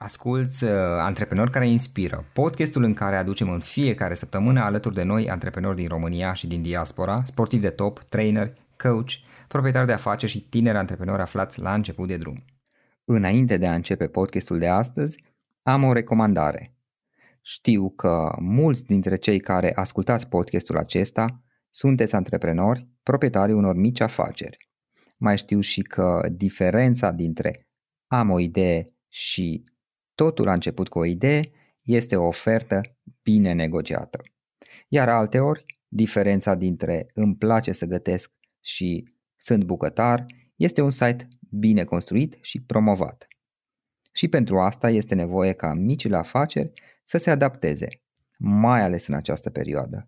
Asculți uh, Antreprenori care inspiră, podcastul în care aducem în fiecare săptămână alături de noi antreprenori din România și din diaspora, sportivi de top, trainer, coach, proprietari de afaceri și tineri antreprenori aflați la început de drum. Înainte de a începe podcastul de astăzi, am o recomandare. Știu că mulți dintre cei care ascultați podcastul acesta sunteți antreprenori, proprietarii unor mici afaceri. Mai știu și că diferența dintre am o idee și totul a început cu o idee este o ofertă bine negociată. Iar alteori, diferența dintre îmi place să gătesc și sunt bucătar este un site bine construit și promovat. Și pentru asta este nevoie ca micile afaceri să se adapteze, mai ales în această perioadă.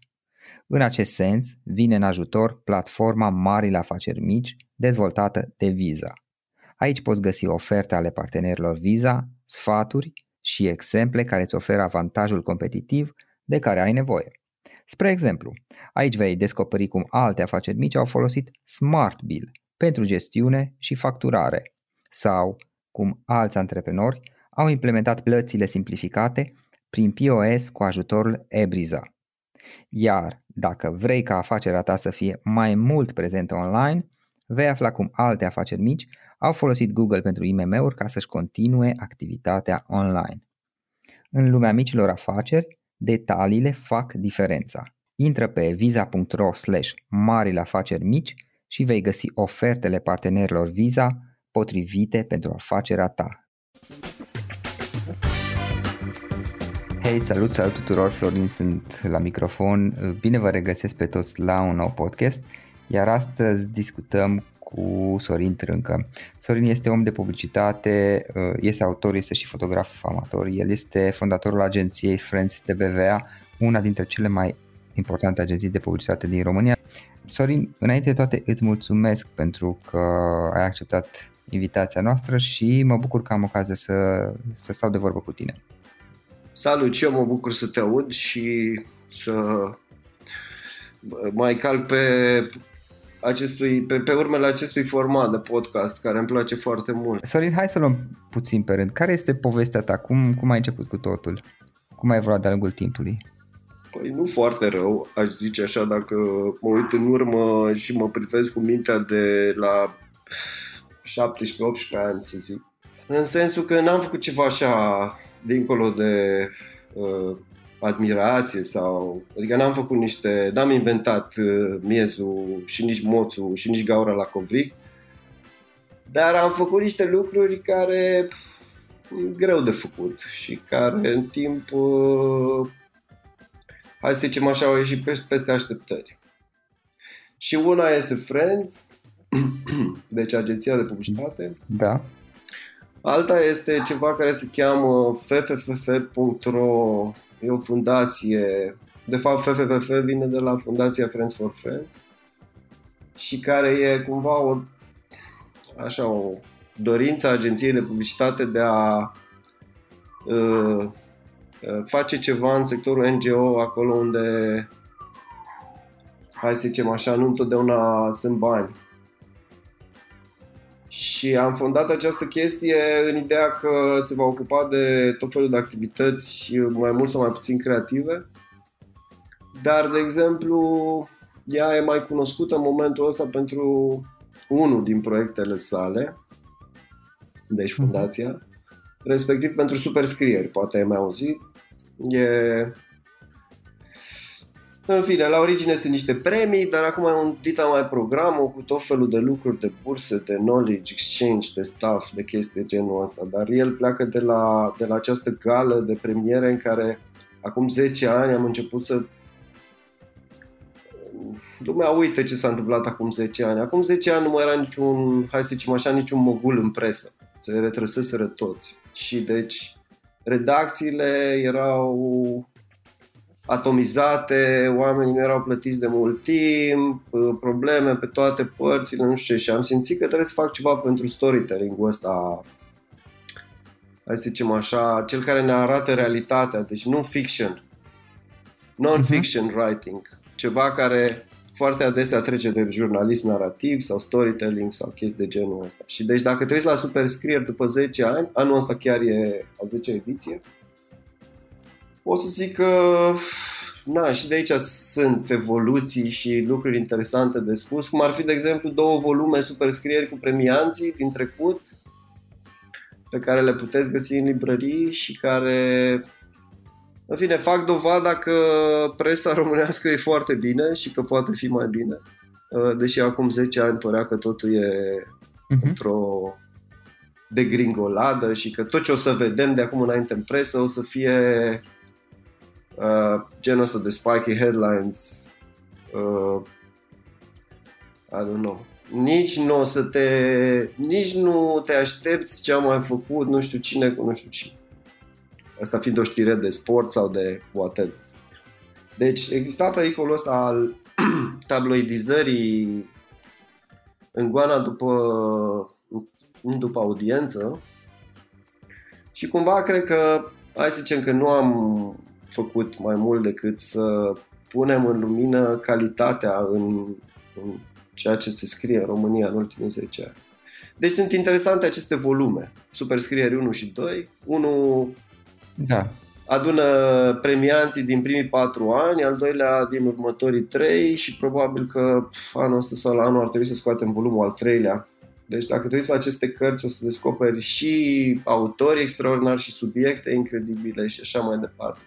În acest sens, vine în ajutor platforma Marile Afaceri Mici, dezvoltată de Visa. Aici poți găsi oferte ale partenerilor Visa, sfaturi și exemple care îți oferă avantajul competitiv de care ai nevoie. Spre exemplu, aici vei descoperi cum alte afaceri mici au folosit Smart Bill pentru gestiune și facturare sau cum alți antreprenori au implementat plățile simplificate prin POS cu ajutorul Ebriza. Iar dacă vrei ca afacerea ta să fie mai mult prezentă online, vei afla cum alte afaceri mici au folosit Google pentru IMM-uri ca să-și continue activitatea online. În lumea micilor afaceri, detaliile fac diferența. Intră pe visa.ro slash marile afaceri mici și vei găsi ofertele partenerilor Visa potrivite pentru afacerea ta. Hei, salut, salut tuturor, Florin sunt la microfon. Bine vă regăsesc pe toți la un nou podcast, iar astăzi discutăm cu Sorin Trâncă. Sorin este om de publicitate, este autor, este și fotograf amator. El este fondatorul agenției Friends TBVA, una dintre cele mai importante agenții de publicitate din România. Sorin, înainte de toate îți mulțumesc pentru că ai acceptat invitația noastră și mă bucur că am ocazia să, să stau de vorbă cu tine. Salut, și eu mă bucur să te aud și să mai cal pe, acestui, pe, pe urmele acestui format de podcast care îmi place foarte mult. Sorin, hai să luăm puțin pe rând. Care este povestea ta? Cum, cum ai început cu totul? Cum ai evoluat de-a lungul timpului? Păi nu foarte rău, aș zice așa, dacă mă uit în urmă și mă privesc cu mintea de la 17-18 ani, să zic. În sensul că n-am făcut ceva așa dincolo de uh, admirație sau... Adică n-am făcut niște... N-am inventat uh, miezul și nici moțul și nici gaura la covric. Dar am făcut niște lucruri care pf, greu de făcut și care în timp uh, hai să zicem așa, au ieșit peste, peste așteptări. Și una este Friends, deci agenția de publicitate. Da. Alta este ceva care se cheamă ffff.ro, e o fundație, de fapt FFFF vine de la Fundația Friends for Friends și care e cumva o, așa, o dorință a agenției de publicitate de a uh, Uh, face ceva în sectorul NGO acolo unde, hai să zicem așa, nu întotdeauna sunt bani. Și am fondat această chestie în ideea că se va ocupa de tot felul de activități mai mult sau mai puțin creative. Dar, de exemplu, ea e mai cunoscută în momentul ăsta pentru unul din proiectele sale, deci mhm. fundația, respectiv pentru superscrieri, poate ai mai auzit, E... În fine, la origine sunt niște premii, dar acum e un dita mai programul cu tot felul de lucruri, de burse, de knowledge exchange, de staff, de chestii de genul ăsta. Dar el pleacă de la, de la această gală de premiere în care acum 10 ani am început să lumea uită ce s-a întâmplat acum 10 ani. Acum 10 ani nu mai era niciun, hai să zicem așa, niciun mogul în presă. Se retrăseseră toți. Și deci redacțiile erau atomizate, oamenii nu erau plătiți de mult timp, probleme pe toate părțile, nu știu ce. Și am simțit că trebuie să fac ceva pentru storytelling-ul ăsta, hai să zicem așa, cel care ne arată realitatea, deci nu fiction, non-fiction uh-huh. writing, ceva care foarte adesea trece de jurnalism narrativ sau storytelling sau chestii de genul ăsta. Și deci dacă te uiți la Superscrier după 10 ani, anul ăsta chiar e a 10 ediție, o să zic că na, și de aici sunt evoluții și lucruri interesante de spus, cum ar fi, de exemplu, două volume superscrieri cu premianții din trecut, pe care le puteți găsi în librării și care, în fine, fac dovada că presa românească e foarte bine și că poate fi mai bine. Uh, deși acum 10 ani părea că totul e uh-huh. într-o degringoladă și că tot ce o să vedem de acum înainte în presă o să fie uh, genul ăsta de spiky headlines, uh, I don't know, nici nu o să te, nici nu te aștepți ce am mai făcut, nu știu cine cu nu știu cine. Asta fiind o știre de sport sau de whatever. Deci exista pericolul ăsta al tabloidizării în goana după, după audiență și cumva cred că, hai să zicem că nu am făcut mai mult decât să punem în lumină calitatea în, în ceea ce se scrie în România în ultimii 10 ani. Deci sunt interesante aceste volume, Superscrieri 1 și 2. Unul da. adună premianții din primii 4 ani, al doilea din următorii 3 și probabil că anul ăsta sau la anul ar trebui să scoatem volumul al treilea. Deci dacă te uiți la aceste cărți o să descoperi și autori extraordinari și subiecte incredibile și așa mai departe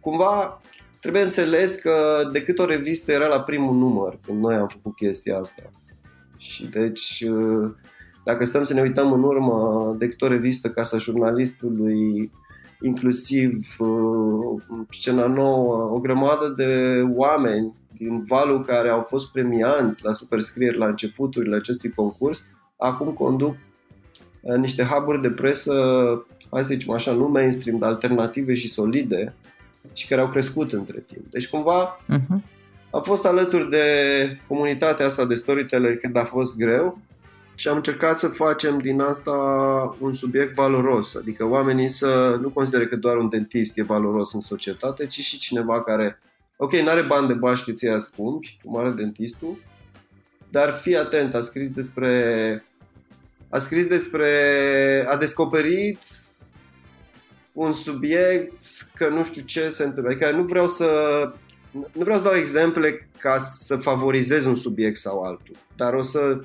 cumva trebuie înțeles că de cât o revistă era la primul număr când noi am făcut chestia asta. Și deci, uh, dacă stăm să ne uităm în urmă, de cât o revistă Casa Jurnalistului, inclusiv uh, scena nouă, o grămadă de oameni din valul care au fost premianți la superscrieri la începuturile acestui concurs, acum conduc uh, niște hub de presă, hai să zicem așa, nu mainstream, dar alternative și solide, și care au crescut între timp. Deci cumva uh-huh. am fost alături de comunitatea asta de storyteller când a fost greu și am încercat să facem din asta un subiect valoros, adică oamenii să nu considere că doar un dentist e valoros în societate, ci și cineva care, ok, nu are bani de bași că ți-ai scumpi, cum are dentistul, dar fii atent, a scris despre a scris despre, a descoperit un subiect că nu știu ce se întâmplă. Adică nu vreau să nu vreau să dau exemple ca să favorizez un subiect sau altul, dar o să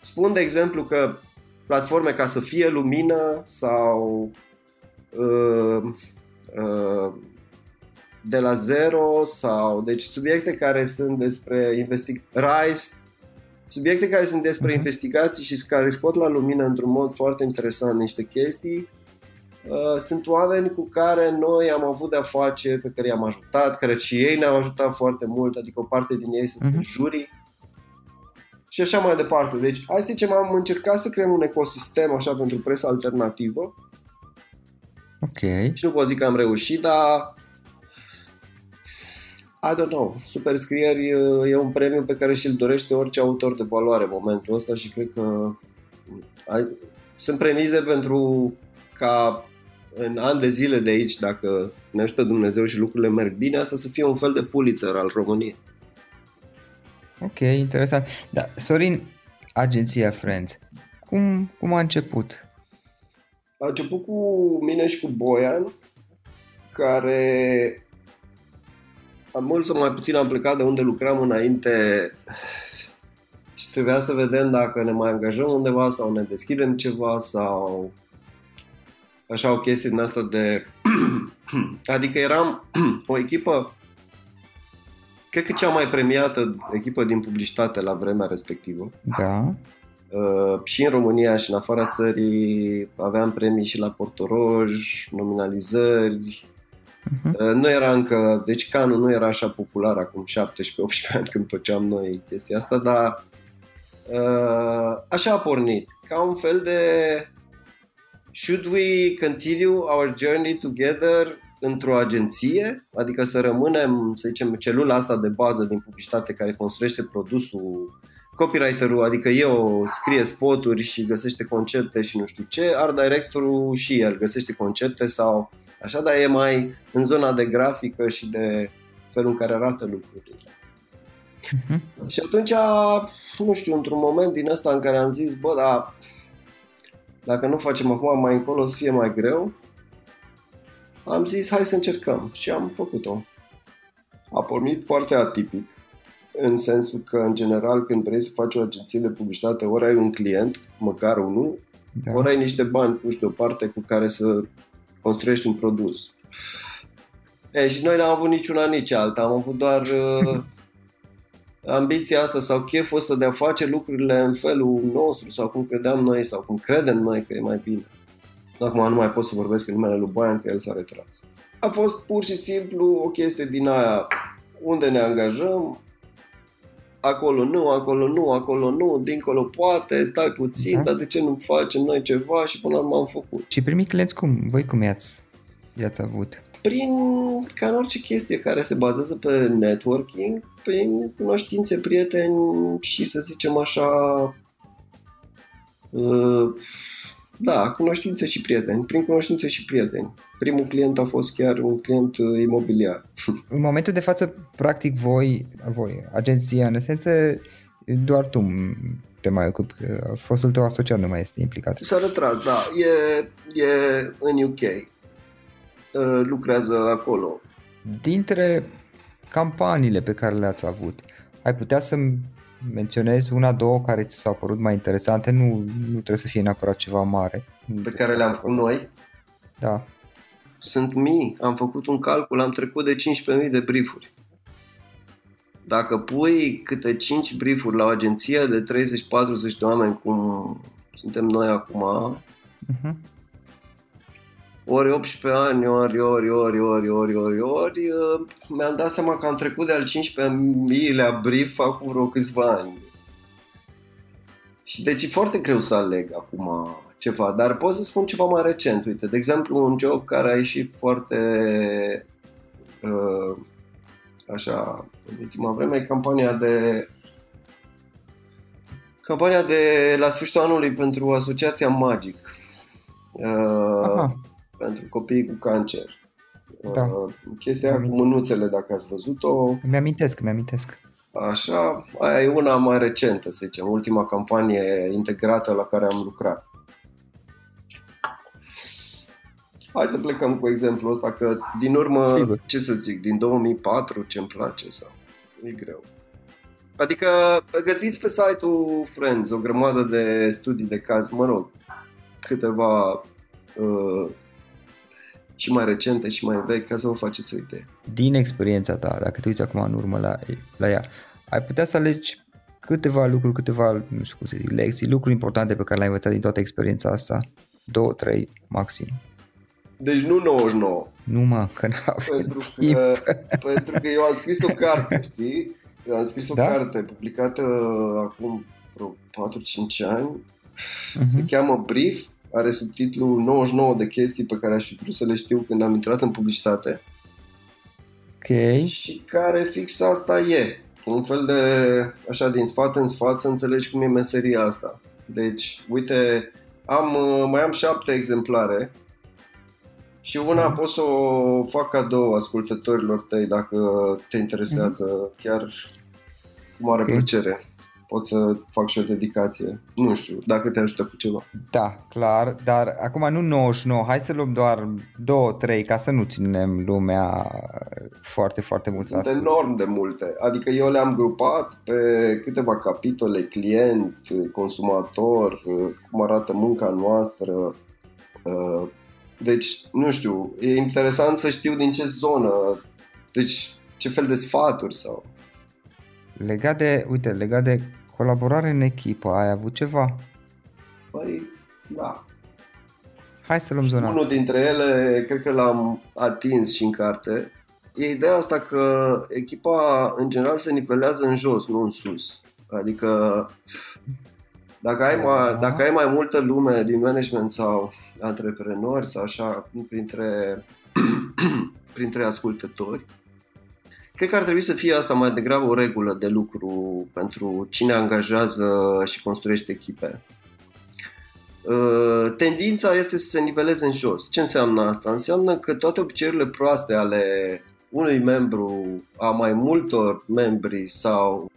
spun de exemplu că platforme ca să fie lumină sau uh, uh, de la zero sau deci subiecte care sunt despre investig- RISE, subiecte care sunt despre uh-huh. investigații și care scot la lumină într-un mod foarte interesant niște chestii Uh, sunt oameni cu care noi am avut de-a face, pe care i-am ajutat, care și ei ne-au ajutat foarte mult, adică o parte din ei sunt uh-huh. jurii și așa mai departe. Deci, hai să zicem, am încercat să creăm un ecosistem așa pentru presa alternativă. Ok. Și nu pot zic că am reușit, dar I don't know. Superscrieri uh, e un premiu pe care și-l dorește orice autor de valoare în momentul ăsta și cred că sunt premize pentru ca în ani de zile de aici, dacă ne ajută Dumnezeu și lucrurile merg bine, asta să fie un fel de Pulitzer al României. Ok, interesant. Da, Sorin, agenția Friends, cum, cum a început? A început cu mine și cu Boian, care am mult sau mai puțin am plecat de unde lucram înainte și trebuia să vedem dacă ne mai angajăm undeva sau ne deschidem ceva sau așa o chestie din asta de... adică eram o echipă cred că cea mai premiată echipă din publicitate la vremea respectivă. Da. Uh, și în România și în afara țării aveam premii și la Portoroj, nominalizări. Uh-huh. Uh, nu era încă, deci canul nu era așa popular acum 17-18 ani când făceam noi chestia asta, dar uh, așa a pornit, ca un fel de should we continue our journey together într-o agenție, adică să rămânem, să zicem, celula asta de bază din publicitate care construiește produsul, copywriterul, adică eu scrie spoturi și găsește concepte și nu știu ce, art directorul și el găsește concepte sau așa, dar e mai în zona de grafică și de felul în care arată lucrurile. Uh-huh. Și atunci, nu știu, într-un moment din ăsta în care am zis, bă, dar dacă nu facem acum mai încolo o să fie mai greu, am zis hai să încercăm și am făcut-o. A pornit foarte atipic, în sensul că, în general, când vrei să faci o agenție de publicitate, ori ai un client, măcar unul, da. ori ai niște bani puși deoparte cu care să construiești un produs. E, și noi n-am avut niciuna, nici alta. Am avut doar uh, ambiția asta sau cheful ăsta de a face lucrurile în felul nostru sau cum credeam noi sau cum credem noi că e mai bine. Acum nu mai pot să vorbesc în numele lui Boian că el s-a retras. A fost pur și simplu o chestie din aia unde ne angajăm, acolo nu, acolo nu, acolo nu, dincolo poate, stai puțin, da. dar de ce nu facem noi ceva și până la urmă am făcut. Și primii clienți cum? Voi cum i-ați, i-ați avut? Prin, ca în orice chestie care se bazează pe networking, prin cunoștințe, prieteni și să zicem așa, uh, da, cunoștințe și prieteni, prin cunoștințe și prieteni. Primul client a fost chiar un client uh, imobiliar. În momentul de față, practic, voi, voi agenția, în esență, doar tu te mai ocupi, fostul tău asociat nu mai este implicat. S-a retras, da, e, e în UK, uh, lucrează acolo. Dintre campaniile pe care le-ați avut, ai putea să-mi menționezi una, două care ți s-au părut mai interesante, nu, nu trebuie să fie neapărat ceva mare. Pe care le-am făcut noi? Da. Sunt mii, am făcut un calcul, am trecut de 15.000 de briefuri. Dacă pui câte 5 briefuri la o agenție de 30-40 de oameni, cum suntem noi acum, uh-huh ori 18 ani, ori, ori, ori, ori, ori, ori, ori, mi-am dat seama că am trecut de al 15.000-lea brief acum vreo câțiva ani. Și deci e foarte greu să aleg acum ceva, dar pot să spun ceva mai recent. Uite, de exemplu, un job care a ieșit foarte uh, așa, în ultima vreme, e campania de campania de la sfârșitul anului pentru Asociația Magic. Uh, Aha pentru copiii cu cancer. Da. Uh, chestia cu mânuțele, dacă ați văzut-o. Mi-amintesc, mi-amintesc. Așa, aia e una mai recentă, să zicem, ultima campanie integrată la care am lucrat. Hai să plecăm cu exemplul ăsta, că din urmă, Sigur. ce să zic, din 2004 ce-mi place sau e greu. Adică găsiți pe site-ul Friends o grămadă de studii de caz, mă rog, câteva uh, și mai recente și mai vechi ca să vă faceți o idee. Din experiența ta, dacă te uiți acum în urmă la, la ea, ai putea să alegi câteva lucruri, câteva, nu știu cum să zic, lecții, lucruri importante pe care le-ai învățat din toată experiența asta, două, trei, maxim. Deci nu 99. Nu mă, că n pentru că, pentru că eu am scris o carte, știi? Eu am scris o da? carte publicată acum vreo 4-5 ani. Uh-huh. Se cheamă Brief are subtitlul 99 de chestii pe care aș fi vrut să le știu când am intrat în publicitate. Ok. Și care fix asta e. Un fel de, așa, din sfat în sfat să înțelegi cum e meseria asta. Deci, uite, am, mai am șapte exemplare și una mm. pot să o fac cadou ascultătorilor tăi dacă te interesează mm. chiar cu mare okay. plăcere pot să fac și o dedicație. Nu știu, dacă te ajută cu ceva. Da, clar, dar acum nu 99, hai să luăm doar 2-3 ca să nu ținem lumea foarte, foarte mult. Sunt enorm de multe, adică eu le-am grupat pe câteva capitole, client, consumator, cum arată munca noastră, uh, deci, nu știu, e interesant să știu din ce zonă, deci ce fel de sfaturi sau Legat de, uite, legat de colaborare în echipă, ai avut ceva? Păi, da. Hai să luăm zona. Unul dintre ele, cred că l-am atins și în carte, e ideea asta că echipa în general se nivelează în jos, nu în sus. Adică dacă ai, mai, dacă ai mai multă lume din management sau antreprenori sau așa printre, printre ascultători, cred că ar trebui să fie asta mai degrabă o regulă de lucru pentru cine angajează și construiește echipe. Uh, tendința este să se niveleze în jos. Ce înseamnă asta? Înseamnă că toate obiceiurile proaste ale unui membru, a mai multor membri sau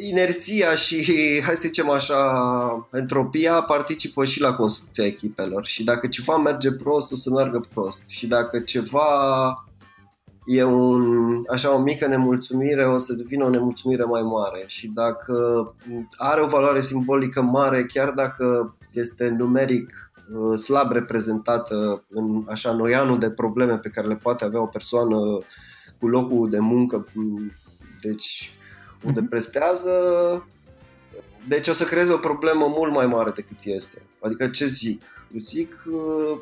inerția și, hai să zicem așa, entropia participă și la construcția echipelor și dacă ceva merge prost, o să meargă prost și dacă ceva e un, așa o mică nemulțumire, o să devină o nemulțumire mai mare și dacă are o valoare simbolică mare, chiar dacă este numeric uh, slab reprezentată în așa noianul de probleme pe care le poate avea o persoană cu locul de muncă, deci unde uh-huh. prestează, deci o să creeze o problemă mult mai mare decât este. Adică ce zic? Zic uh,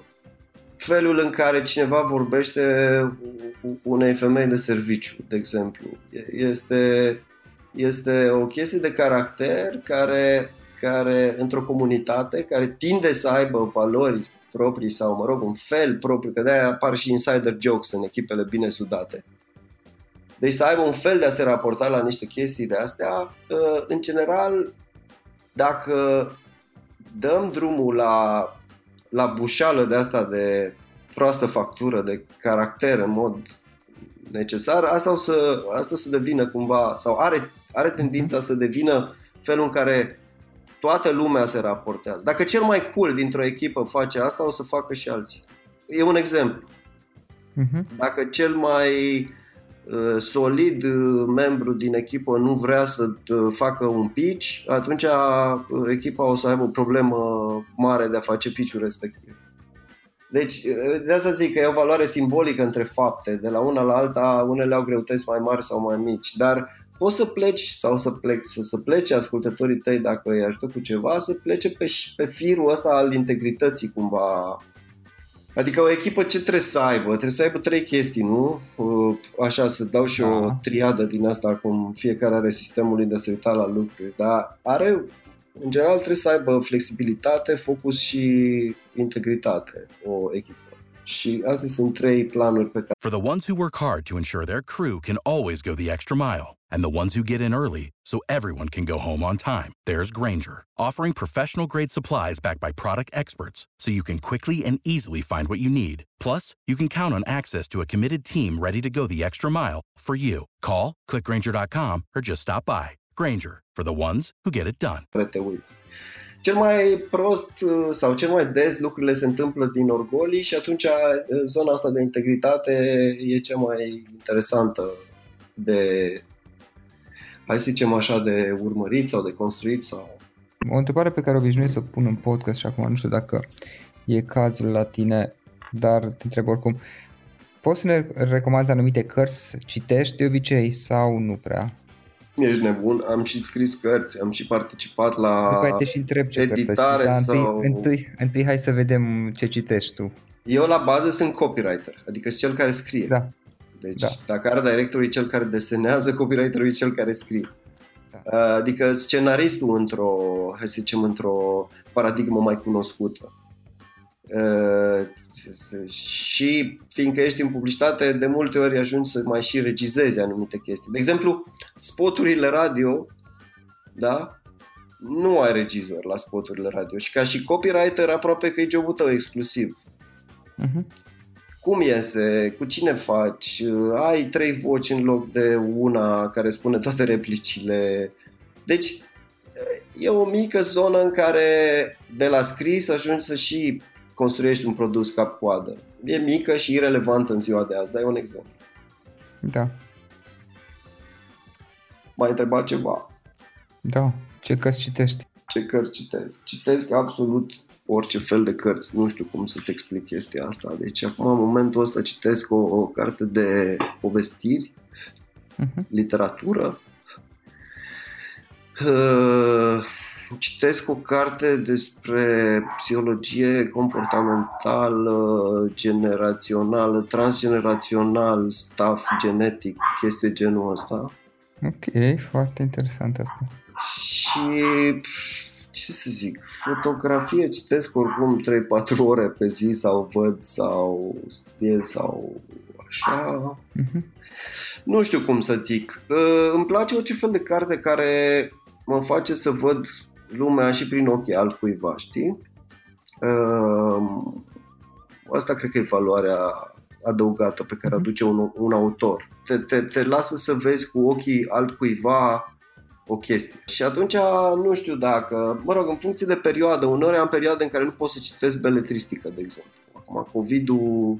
felul în care cineva vorbește unei femei de serviciu, de exemplu. Este, este o chestie de caracter care, care într-o comunitate care tinde să aibă valori proprii sau, mă rog, un fel propriu, că de-aia apar și insider jokes în echipele bine sudate. Deci să aibă un fel de a se raporta la niște chestii de astea, uh, în general, dacă dăm drumul la, la bușală de asta de proastă factură, de caracter în mod necesar, asta o să, asta o să devină cumva, sau are, are tendința să devină felul în care toată lumea se raportează. Dacă cel mai cool dintr-o echipă face asta, o să facă și alții. E un exemplu. Uh-huh. Dacă cel mai Uh, solid uh, membru din echipă nu vrea să uh, facă un pitch, atunci echipa o să aibă o problemă mare de a face pitch-ul respectiv. Deci, de asta zic că e o valoare simbolică între fapte. De la una la alta, unele au greutăți mai mari sau mai mici, dar poți să pleci sau să, pleci, să, să plece ascultătorii tăi dacă îi ajută cu ceva, să plece pe, pe firul ăsta al integrității cumva Adică o echipă ce trebuie să aibă? Trebuie să aibă trei chestii, nu? Așa, să dau și da. o triadă din asta, cum fiecare are sistemul de a se uita la lucruri, dar are, în general, trebuie să aibă flexibilitate, focus și integritate o echipă. Și astea sunt trei planuri pe care... For the ones who work hard to ensure their crew can always go the extra mile, and the ones who get in early so everyone can go home on time, there's Granger, offering professional grade supplies backed by product experts so you can quickly and easily find what you need. Plus, you can count on access to a committed team ready to go the extra mile for you. Call, clickgranger.com, or just stop by. Granger, for the ones who get it done. Cel mai prost uh, sau cel mai des lucrurile se întâmplă din orgolii și atunci uh, zona asta de integritate e cea mai interesantă de, hai să zicem așa, de urmărit sau de construit sau... O întrebare pe care obișnuiesc să o pun în podcast și acum nu știu dacă e cazul la tine, dar te întreb oricum. Poți să ne recomanzi anumite cărți, citești de obicei sau nu prea? Ești nebun, am și scris cărți, am și participat la După te și întreb ce editare cărți sau... întâi, întâi, întâi hai să vedem ce citești tu. Eu la bază sunt copywriter, adică sunt cel care scrie. Da. Deci da. dacă are directorul e cel care desenează, copywriterul e cel care scrie. Da. Adică scenaristul într-o, hai să zicem, într-o paradigmă mai cunoscută. Uh, și fiindcă ești în publicitate, de multe ori ajungi să mai și regizezi anumite chestii. De exemplu, spoturile radio, da? Nu ai regizor la spoturile radio și ca și copywriter aproape că e jobul tău exclusiv. Uh-huh. Cum iese? Cu cine faci? Ai trei voci în loc de una care spune toate replicile. Deci, e o mică zonă în care de la scris ajungi să și construiești un produs cap-coadă. E mică și irelevantă în ziua de azi, dar e un exemplu. Da. Mai întrebat ceva? Da. Ce cărți citești? Ce cărți citesc? Citesc absolut orice fel de cărți. Nu știu cum să-ți explic chestia asta. Deci acum, în momentul ăsta, citesc o, o carte de povestiri, uh-huh. literatură. Uh, citesc o carte despre psihologie comportamentală, generațională, transgenerațional, staff genetic, chestii genul ăsta. Ok, foarte interesant asta. Și ce să zic, fotografie citesc oricum 3-4 ore pe zi sau văd sau studiez sau așa. Uh-huh. Nu știu cum să zic. Uh, îmi place orice fel de carte care mă face să văd lumea și prin ochii altcuiva, știi? Uh, asta cred că e valoarea adăugată pe care aduce un, un autor. Te, te, te lasă să vezi cu ochii altcuiva o chestie. Și atunci nu știu dacă, mă rog, în funcție de perioadă, uneori am perioade în care nu pot să citesc beletristică, de exemplu. Acum, COVID-ul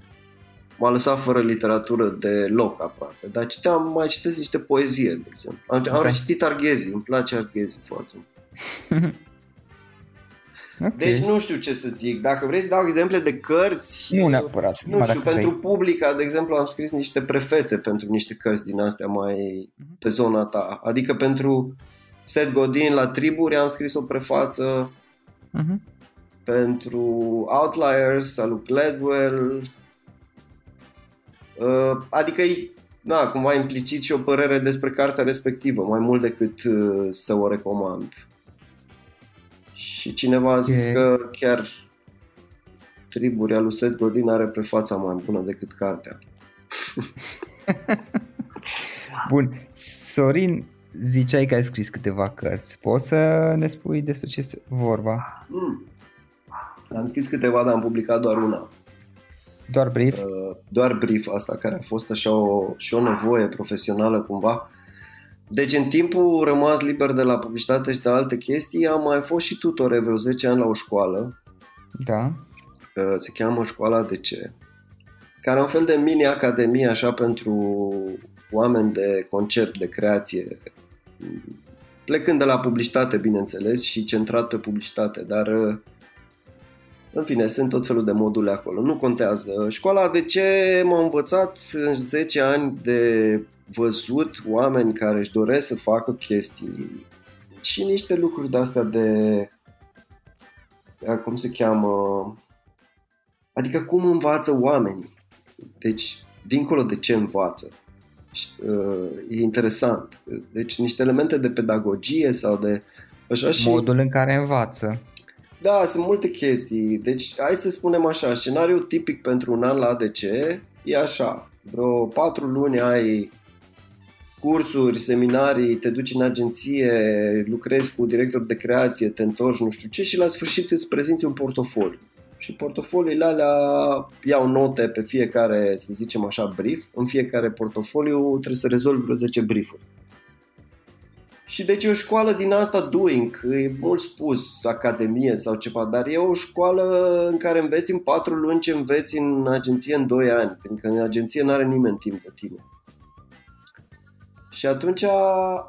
m-a lăsat fără literatură de loc aproape, dar citeam, mai citesc niște poezie, de exemplu. Am, am recitit Arghezi, îmi place Arghezi foarte mult. Okay. Deci nu știu ce să zic. Dacă vrei să dau exemple de cărți... Nu neapărat. Nu știu, pentru vrei. publica, de exemplu, am scris niște prefețe pentru niște cărți din astea mai uh-huh. pe zona ta. Adică pentru Seth Godin la Triburi am scris o prefață. Uh-huh. Pentru Outliers al lui Gladwell. Uh, adică da, cumva implicit și o părere despre cartea respectivă, mai mult decât uh, să o recomand. Și cineva a zis e... că chiar triburea lui Seth Godin are prefața mai bună decât cartea. Bun. Sorin, ziceai că ai scris câteva cărți. Poți să ne spui despre ce este vorba? Mm. Am scris câteva, dar am publicat doar una. Doar brief? Uh, doar brief, asta care a fost așa o, și o nevoie profesională cumva. Deci în timpul rămas liber de la publicitate și de alte chestii, am mai fost și tutore vreo 10 ani la o școală. Da. Se cheamă Școala de ce? Care un fel de mini-academie așa pentru oameni de concept, de creație, plecând de la publicitate, bineînțeles, și centrat pe publicitate, dar în fine, sunt tot felul de module acolo, nu contează. Școala de ce m-a învățat în 10 ani de văzut oameni care își doresc să facă chestii și niște lucruri de-astea de, cum se cheamă, adică cum învață oamenii. Deci, dincolo de ce învață. E interesant. Deci niște elemente de pedagogie sau de așa și... Modul în care învață. Da, sunt multe chestii. Deci, hai să spunem așa, scenariul tipic pentru un an la ADC e așa. Vreo patru luni ai cursuri, seminarii, te duci în agenție, lucrezi cu director de creație, te întorci, nu știu ce și la sfârșit îți prezinți un portofoliu. Și portofoliile alea iau note pe fiecare, să zicem așa, brief. În fiecare portofoliu trebuie să rezolvi vreo 10 briefuri. Și deci e o școală din asta doing, e mult spus, academie sau ceva, dar e o școală în care înveți în 4 luni ce înveți în agenție în 2 ani, pentru că în agenție nu are nimeni timp de tine. Și atunci, uh,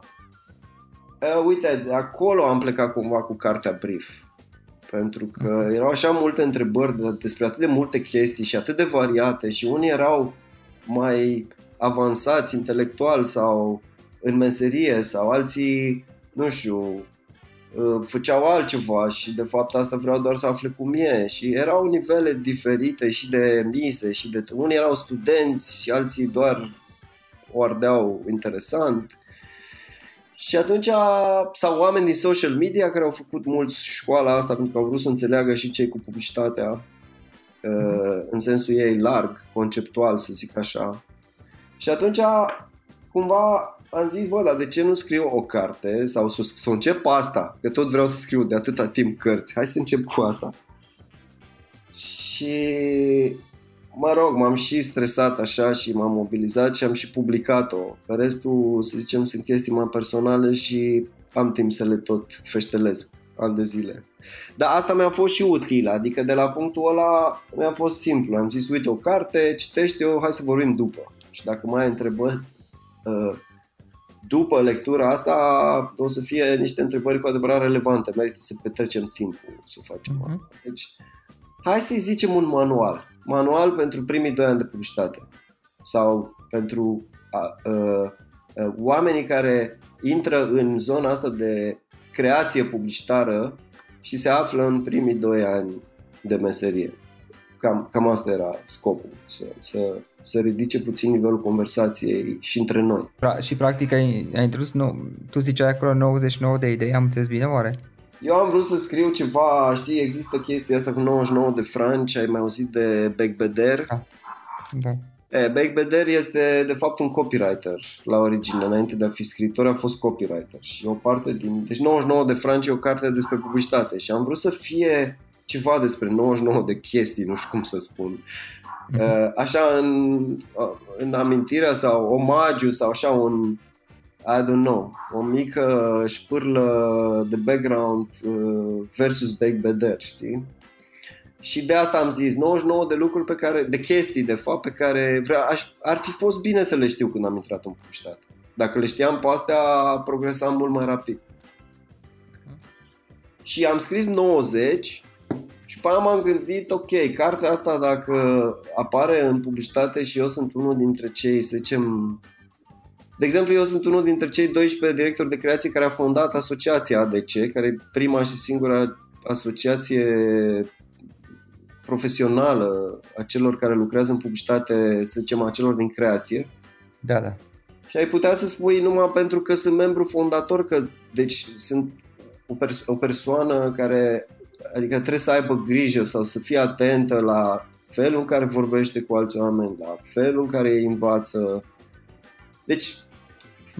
uite, de acolo am plecat cumva cu cartea Brief. Pentru că erau așa multe întrebări despre atât de multe chestii și atât de variate și unii erau mai avansați intelectual sau în meserie sau alții, nu știu, făceau altceva și de fapt asta vreau doar să afle cum e și erau nivele diferite și de mise și de... Unii erau studenți și alții doar o ardeau interesant. Și atunci, sau oameni din social media care au făcut mulți școala asta pentru că au vrut să înțeleagă și cei cu publicitatea uh, în sensul ei larg, conceptual, să zic așa. Și atunci, cumva, am zis, bă, dar de ce nu scriu o carte sau să, să încep asta, că tot vreau să scriu de atâta timp cărți, hai să încep cu asta. Și mă rog, m-am și stresat așa și m-am mobilizat și am și publicat-o. Restul, să zicem, sunt chestii mai personale și am timp să le tot feștelesc ani de zile. Dar asta mi-a fost și util, adică de la punctul ăla mi-a fost simplu. Am zis, uite, o carte, citește-o, hai să vorbim după. Și dacă mai ai întrebări, uh, după lectura asta o să fie niște întrebări cu adevărat relevante. Merită să petrecem timpul să facem uh-huh. asta. Deci, hai să-i zicem un manual manual pentru primii doi ani de publicitate sau pentru a, a, a, oamenii care intră în zona asta de creație publicitară și se află în primii doi ani de meserie. Cam, cam asta era scopul, să, să, să ridice puțin nivelul conversației și între noi. Pra- și practic ai, ai introdus, nu, tu ziceai acolo 99 de idei, am înțeles bine oare? Eu am vrut să scriu ceva, știi, există chestia asta cu 99 de franci, ai mai auzit de Becbeder? Da. da. E, Becbeder este de fapt un copywriter la origine, înainte de a fi scriitor a fost copywriter și o parte din... Deci 99 de franci e o carte despre publicitate și am vrut să fie ceva despre 99 de chestii, nu știu cum să spun. Mhm. Așa în, în amintirea sau omagiu sau așa un I don't know, o mică șpârlă de background uh, versus Becbeder, știi? Și de asta am zis 99 de lucruri pe care, de chestii de fapt pe care vrea, aș, ar fi fost bine să le știu când am intrat în publicitate. Dacă le știam pe astea, progresam mult mai rapid. Și am scris 90 și pe m-am gândit, ok, cartea asta dacă apare în publicitate și eu sunt unul dintre cei, să zicem, de exemplu, eu sunt unul dintre cei 12 directori de creație care a fondat asociația ADC, care e prima și singura asociație profesională a celor care lucrează în publicitate, să zicem, a celor din creație. Da, da. Și ai putea să spui numai pentru că sunt membru fondator, că deci sunt o, pers- o persoană care adică trebuie să aibă grijă sau să fie atentă la felul în care vorbește cu alți oameni, la felul în care îi învață. Deci,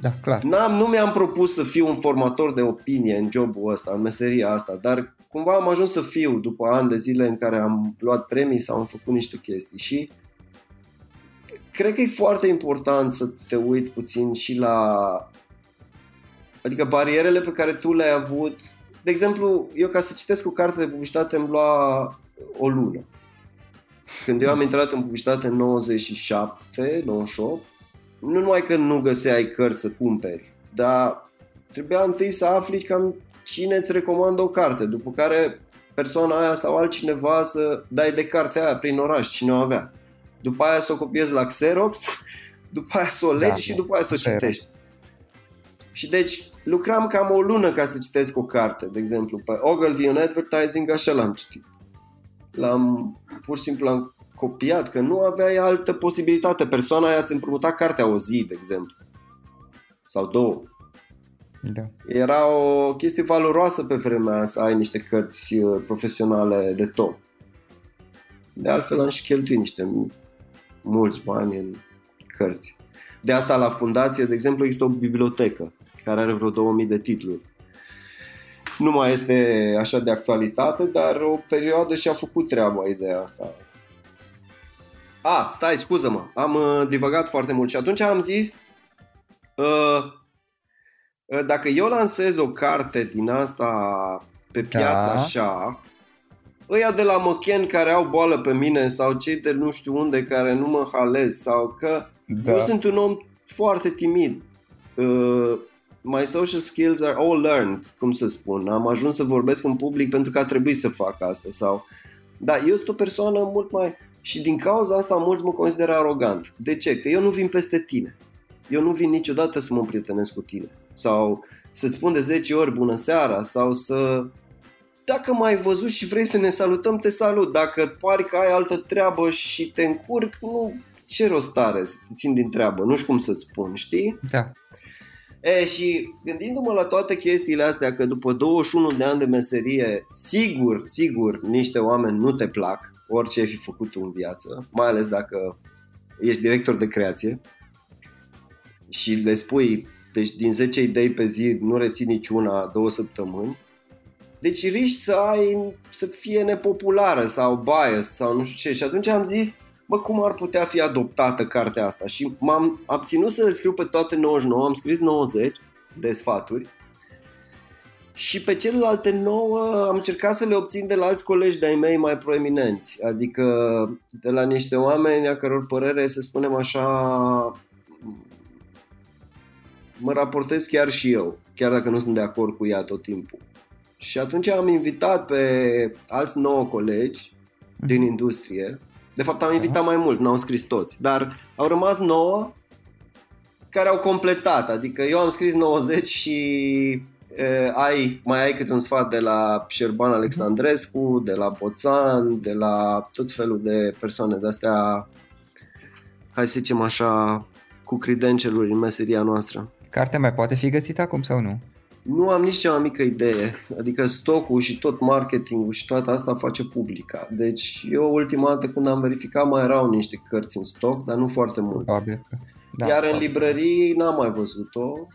da, clar. N-am, nu mi-am propus să fiu un formator de opinie în jobul ăsta, în meseria asta, dar cumva am ajuns să fiu după ani de zile în care am luat premii sau am făcut niște chestii și cred că e foarte important să te uiți puțin și la adică barierele pe care tu le-ai avut. De exemplu, eu ca să citesc o carte de publicitate îmi lua o lună. Când eu am intrat în publicitate în 97, 98, nu numai că nu găseai cărți să cumperi, dar trebuia întâi să afli cam cine îți recomandă o carte, după care persoana aia sau altcineva să dai de cartea aia prin oraș, cine o avea. După aia să o copiezi la Xerox, după aia să o legi da, și după aia să o citești. Și deci lucram cam o lună ca să citesc o carte, de exemplu, pe Ogilvy on Advertising, așa l-am citit. L-am, pur și simplu am copiat, că nu aveai altă posibilitate. Persoana aia ți împrumuta cartea o zi, de exemplu. Sau două. Da. Era o chestie valoroasă pe vremea aia să ai niște cărți uh, profesionale de top. De altfel am și cheltuit niște mulți bani în cărți. De asta la fundație, de exemplu, există o bibliotecă care are vreo 2000 de titluri. Nu mai este așa de actualitate, dar o perioadă și-a făcut treaba ideea asta. A, stai, scuză-mă, am uh, divagat foarte mult și atunci am zis uh, uh, dacă eu lansez o carte din asta pe piață da. așa, ăia de la Măchen care au boală pe mine sau cei de nu știu unde care nu mă halez sau că da. eu sunt un om foarte timid. Uh, my social skills are all learned, cum să spun. Am ajuns să vorbesc în public pentru că a trebuit să fac asta sau... Da, eu sunt o persoană mult mai și din cauza asta mulți mă consideră arogant. De ce? Că eu nu vin peste tine. Eu nu vin niciodată să mă împrietenesc cu tine. Sau să-ți spun de 10 ori bună seara sau să... Dacă m-ai văzut și vrei să ne salutăm, te salut. Dacă pari că ai altă treabă și te încurc, nu, ce rost are să te țin din treabă? Nu știu cum să-ți spun, știi? Da. E, și gândindu-mă la toate chestiile astea, că după 21 de ani de meserie, sigur, sigur, niște oameni nu te plac, orice ai fi făcut în viață, mai ales dacă ești director de creație și le spui, deci din 10 idei pe zi nu reții niciuna două săptămâni, deci riști să ai, să fie nepopulară sau bias sau nu știu ce. Și atunci am zis, bă, cum ar putea fi adoptată cartea asta? Și m-am abținut să le scriu pe toate 99, am scris 90 de sfaturi și pe celelalte 9 am încercat să le obțin de la alți colegi de-ai mei mai proeminenți, adică de la niște oameni a căror părere, să spunem așa, mă raportez chiar și eu, chiar dacă nu sunt de acord cu ea tot timpul. Și atunci am invitat pe alți 9 colegi din industrie de fapt am invitat mai mult, n-au scris toți, dar au rămas 9 care au completat, adică eu am scris 90 și uh, ai, mai ai câte un sfat de la Șerban Alexandrescu, de la Boțan, de la tot felul de persoane de astea, hai să zicem așa, cu credenceluri în meseria noastră. Cartea mai poate fi găsită acum sau nu? Nu am nici cea mai mică idee. Adică stocul și tot marketingul și toată asta face publica. Deci eu ultima dată când am verificat mai erau niște cărți în stoc, dar nu foarte mult. Probabil că. Da, Iar în librării n-am mai văzut-o.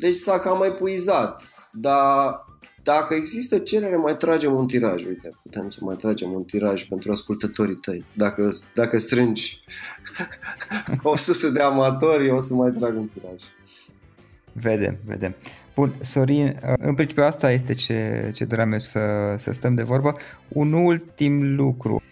Deci s-a cam epuizat. Dar dacă există cerere, mai tragem un tiraj. Uite, putem să mai tragem un tiraj pentru ascultătorii tăi. Dacă, dacă strângi 100 de amatori, o să mai trag un tiraj. Vedem, vedem. Bun, Sorin, în principiu asta este ce, ce doream eu să, să stăm de vorbă. Un ultim lucru.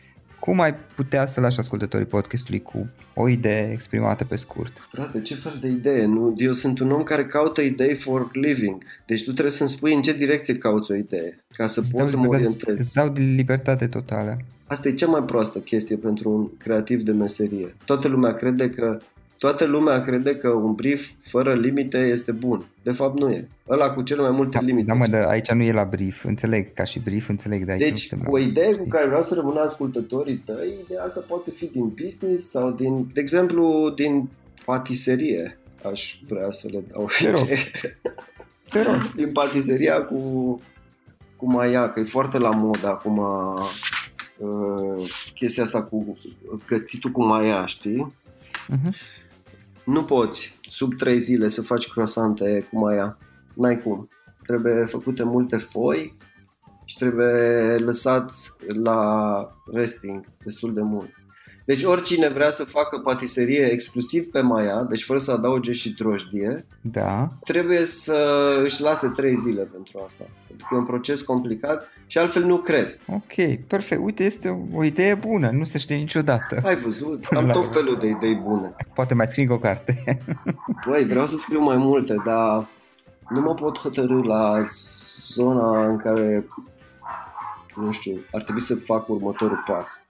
Cum ai putea să lași ascultătorii podcastului cu o idee exprimată pe scurt? Frate, ce fel de idee? Nu, eu sunt un om care caută idei for living. Deci tu trebuie să-mi spui în ce direcție cauți o idee, ca să îți poți să mă orientez. Îți dau libertate totală. Asta e cea mai proastă chestie pentru un creativ de meserie. Toată lumea crede că Toată lumea crede că un brief fără limite este bun. De fapt nu e. Ăla cu cele mai multe da, limite. Da, mă, dar aici nu e la brief. Înțeleg, ca și brief, înțeleg. De aici deci, nu o idee cu care vreau să rămână ascultătorii tăi, ideea asta poate fi din business sau din, de exemplu, din patiserie. Aș vrea să le dau. Te rog. Te rog. Din patiseria cu, cu maia, că e foarte la modă acum uh, chestia asta cu gătitul cu maia, știi? Uh-huh. Nu poți sub 3 zile să faci croasante cu maia. N-ai cum. Trebuie făcute multe foi și trebuie lăsat la resting destul de mult. Deci oricine vrea să facă patiserie exclusiv pe maia, deci fără să adauge și drojdie, da. trebuie să își lase 3 zile pentru asta. Pentru că e un proces complicat și altfel nu crezi. Ok, perfect. Uite, este o idee bună, nu se știe niciodată. Ai văzut? Am tot felul de idei bune. Poate mai scrii o carte. Băi, vreau să scriu mai multe, dar nu mă pot hotărâ la zona în care, nu știu, ar trebui să fac următorul pas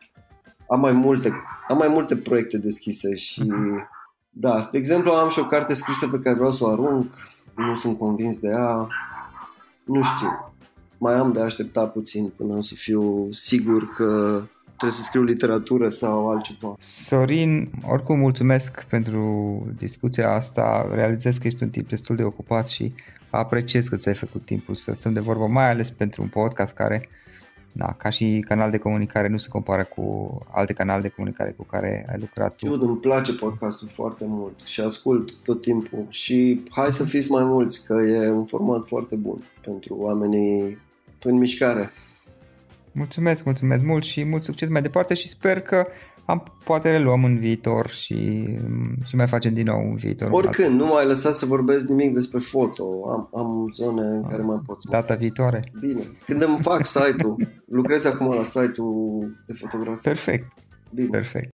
am mai multe, am mai multe proiecte deschise și uh-huh. da, de exemplu am și o carte scrisă pe care vreau să o arunc, nu sunt convins de ea, nu știu, mai am de așteptat puțin până să fiu sigur că trebuie să scriu literatură sau altceva. Sorin, oricum mulțumesc pentru discuția asta, realizez că ești un tip destul de ocupat și apreciez că ți-ai făcut timpul să stăm de vorbă, mai ales pentru un podcast care da, ca și canal de comunicare nu se compară cu alte canale de comunicare cu care ai lucrat tu. Eu îmi place podcastul foarte mult și ascult tot timpul și hai să fiți mai mulți că e un format foarte bun pentru oamenii în mișcare. Mulțumesc, mulțumesc mult și mult succes mai departe și sper că am, poate le luăm în viitor și, și mai facem din nou în viitor. Oricând, nu mai lăsat să vorbesc nimic despre foto. Am, am zone în care mai pot să Data viitoare? Bine. Când îmi fac site-ul, lucrez acum la site-ul de fotografie. Perfect. Bine. Perfect.